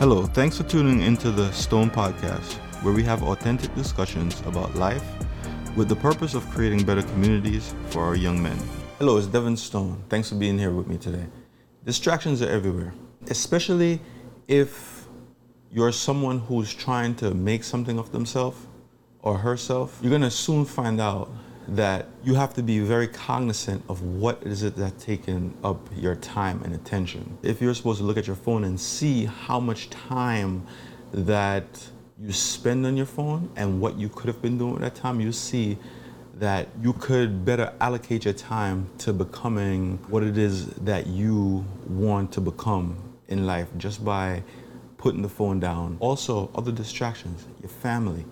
Hello, thanks for tuning into the Stone Podcast, where we have authentic discussions about life with the purpose of creating better communities for our young men. Hello, it's Devin Stone. Thanks for being here with me today. Distractions are everywhere, especially if you're someone who's trying to make something of themselves or herself. You're gonna soon find out that you have to be very cognizant of what is it that's taking up your time and attention. If you're supposed to look at your phone and see how much time that you spend on your phone and what you could have been doing at that time, you see that you could better allocate your time to becoming what it is that you want to become in life just by putting the phone down. Also, other distractions, your family,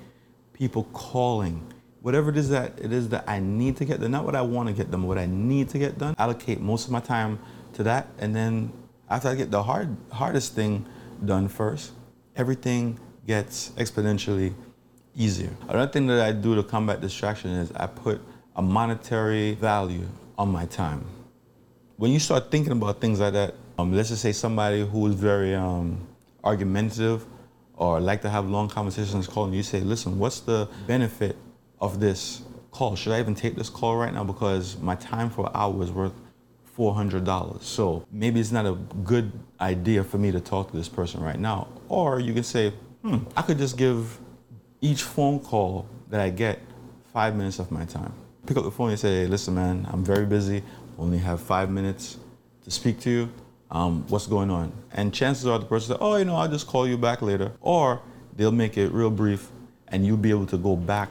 people calling, whatever it is that it is that I need to get done, not what I want to get done, what I need to get done, allocate most of my time to that. And then after I get the hard hardest thing done first, everything gets exponentially easier. Another thing that I do to combat distraction is I put a monetary value on my time. When you start thinking about things like that, um, let's just say somebody who is very um, argumentative or like to have long conversations calling you say, listen, what's the benefit of this call? Should I even take this call right now? Because my time for an hour is worth $400. So maybe it's not a good idea for me to talk to this person right now. Or you can say, hmm, I could just give each phone call that I get five minutes of my time. Pick up the phone and say, hey, listen, man, I'm very busy, only have five minutes to speak to you. Um, what's going on? And chances are the person says, oh, you know, I'll just call you back later. Or they'll make it real brief and you'll be able to go back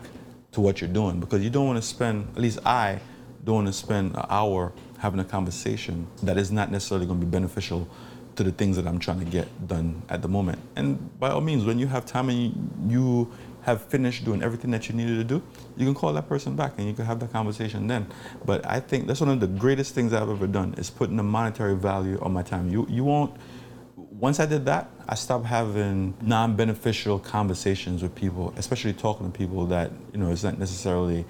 to what you're doing because you don't want to spend, at least I don't want to spend an hour having a conversation that is not necessarily going to be beneficial to the things that I'm trying to get done at the moment. And by all means, when you have time and you have finished doing everything that you needed to do, you can call that person back and you can have that conversation then. But I think that's one of the greatest things I've ever done is putting a monetary value on my time. You you won't once I did that, I stopped having non-beneficial conversations with people, especially talking to people that, you know, it's not necessarily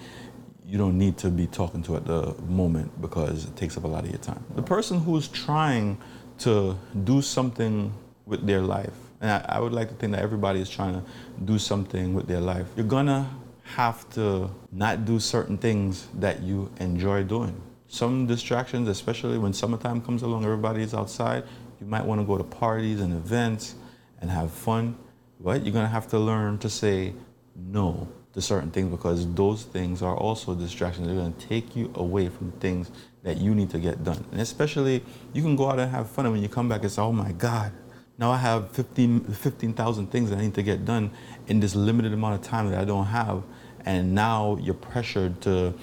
you don't need to be talking to at the moment because it takes up a lot of your time. The person who's trying to do something with their life, and I, I would like to think that everybody is trying to do something with their life, you're gonna have to not do certain things that you enjoy doing. Some distractions, especially when summertime comes along, everybody's outside, you might want to go to parties and events and have fun, but you're going to have to learn to say no to certain things because those things are also distractions. They're going to take you away from things that you need to get done. And especially, you can go out and have fun, and when you come back, it's oh my God, now I have 15,000 15, things that I need to get done in this limited amount of time that I don't have. And now you're pressured to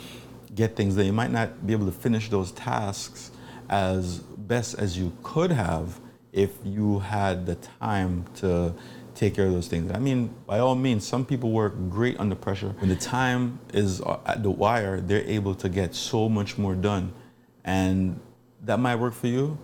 get things that you might not be able to finish those tasks as best as you could have if you had the time to take care of those things. I mean, by all means, some people work great under pressure. When the time is at the wire, they're able to get so much more done. And that might work for you,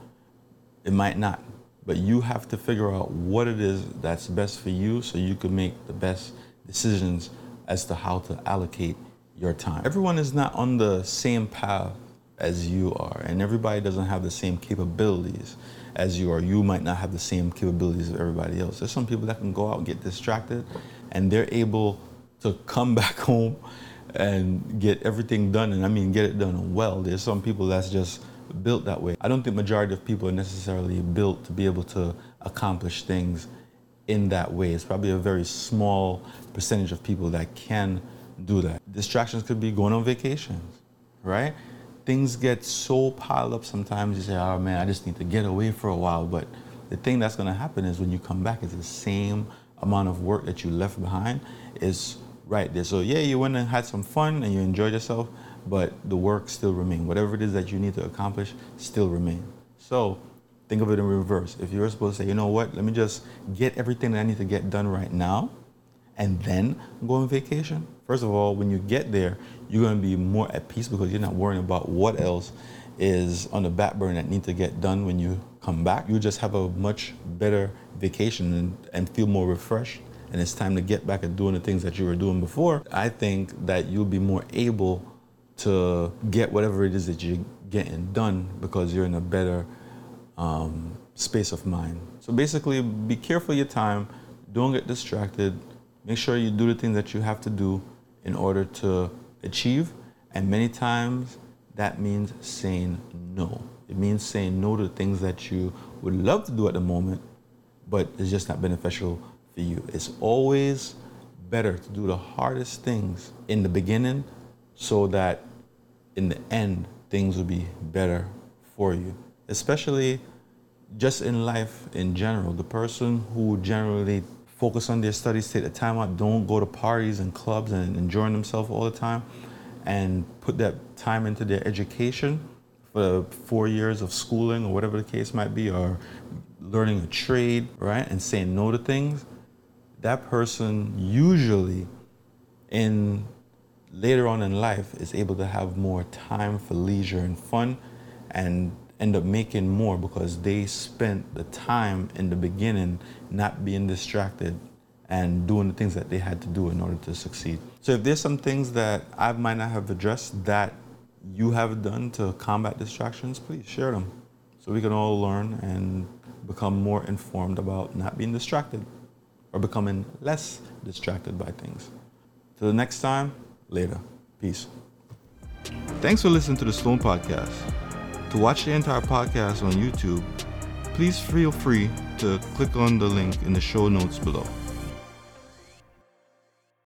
it might not. But you have to figure out what it is that's best for you so you can make the best decisions as to how to allocate your time. Everyone is not on the same path as you are, and everybody doesn't have the same capabilities as you are. You might not have the same capabilities as everybody else. There's some people that can go out and get distracted, and they're able to come back home and get everything done, and I mean get it done well. There's some people that's just built that way. I don't think majority of people are necessarily built to be able to accomplish things in that way. It's probably a very small percentage of people that can do that. Distractions could be going on vacations, right? Things get so piled up sometimes you say, oh man, I just need to get away for a while. But the thing that's going to happen is when you come back, it's the same amount of work that you left behind is right there. So yeah, you went and had some fun and you enjoyed yourself, but the work still remain. Whatever it is that you need to accomplish still remain. So think of it in reverse. If you're supposed to say, you know what, let me just get everything that I need to get done right now and then go on vacation. First of all, when you get there, you're going to be more at peace because you're not worrying about what else is on the back burner that need to get done when you come back. You just have a much better vacation and, and feel more refreshed. And it's time to get back and doing the things that you were doing before. I think that you'll be more able to get whatever it is that you're getting done because you're in a better um, space of mind. So basically, be careful your time. Don't get distracted. Make sure you do the things that you have to do in order to achieve. And many times that means saying no. It means saying no to things that you would love to do at the moment, but it's just not beneficial for you. It's always better to do the hardest things in the beginning so that in the end things will be better for you. Especially just in life in general. The person who generally focus on their studies, take the time out, don't go to parties and clubs and enjoying themselves all the time, and put that time into their education for four years of schooling or whatever the case might be, or learning a trade, right, and saying no to things, that person usually in later on in life is able to have more time for leisure and fun and end up making more because they spent the time in the beginning not being distracted and doing the things that they had to do in order to succeed. So if there's some things that I might not have addressed that you have done to combat distractions, please share them so we can all learn and become more informed about not being distracted or becoming less distracted by things. Till the next time, later. Peace. Thanks for listening to the Stone Podcast. To watch the entire podcast on YouTube, please feel free to click on the link in the show notes below.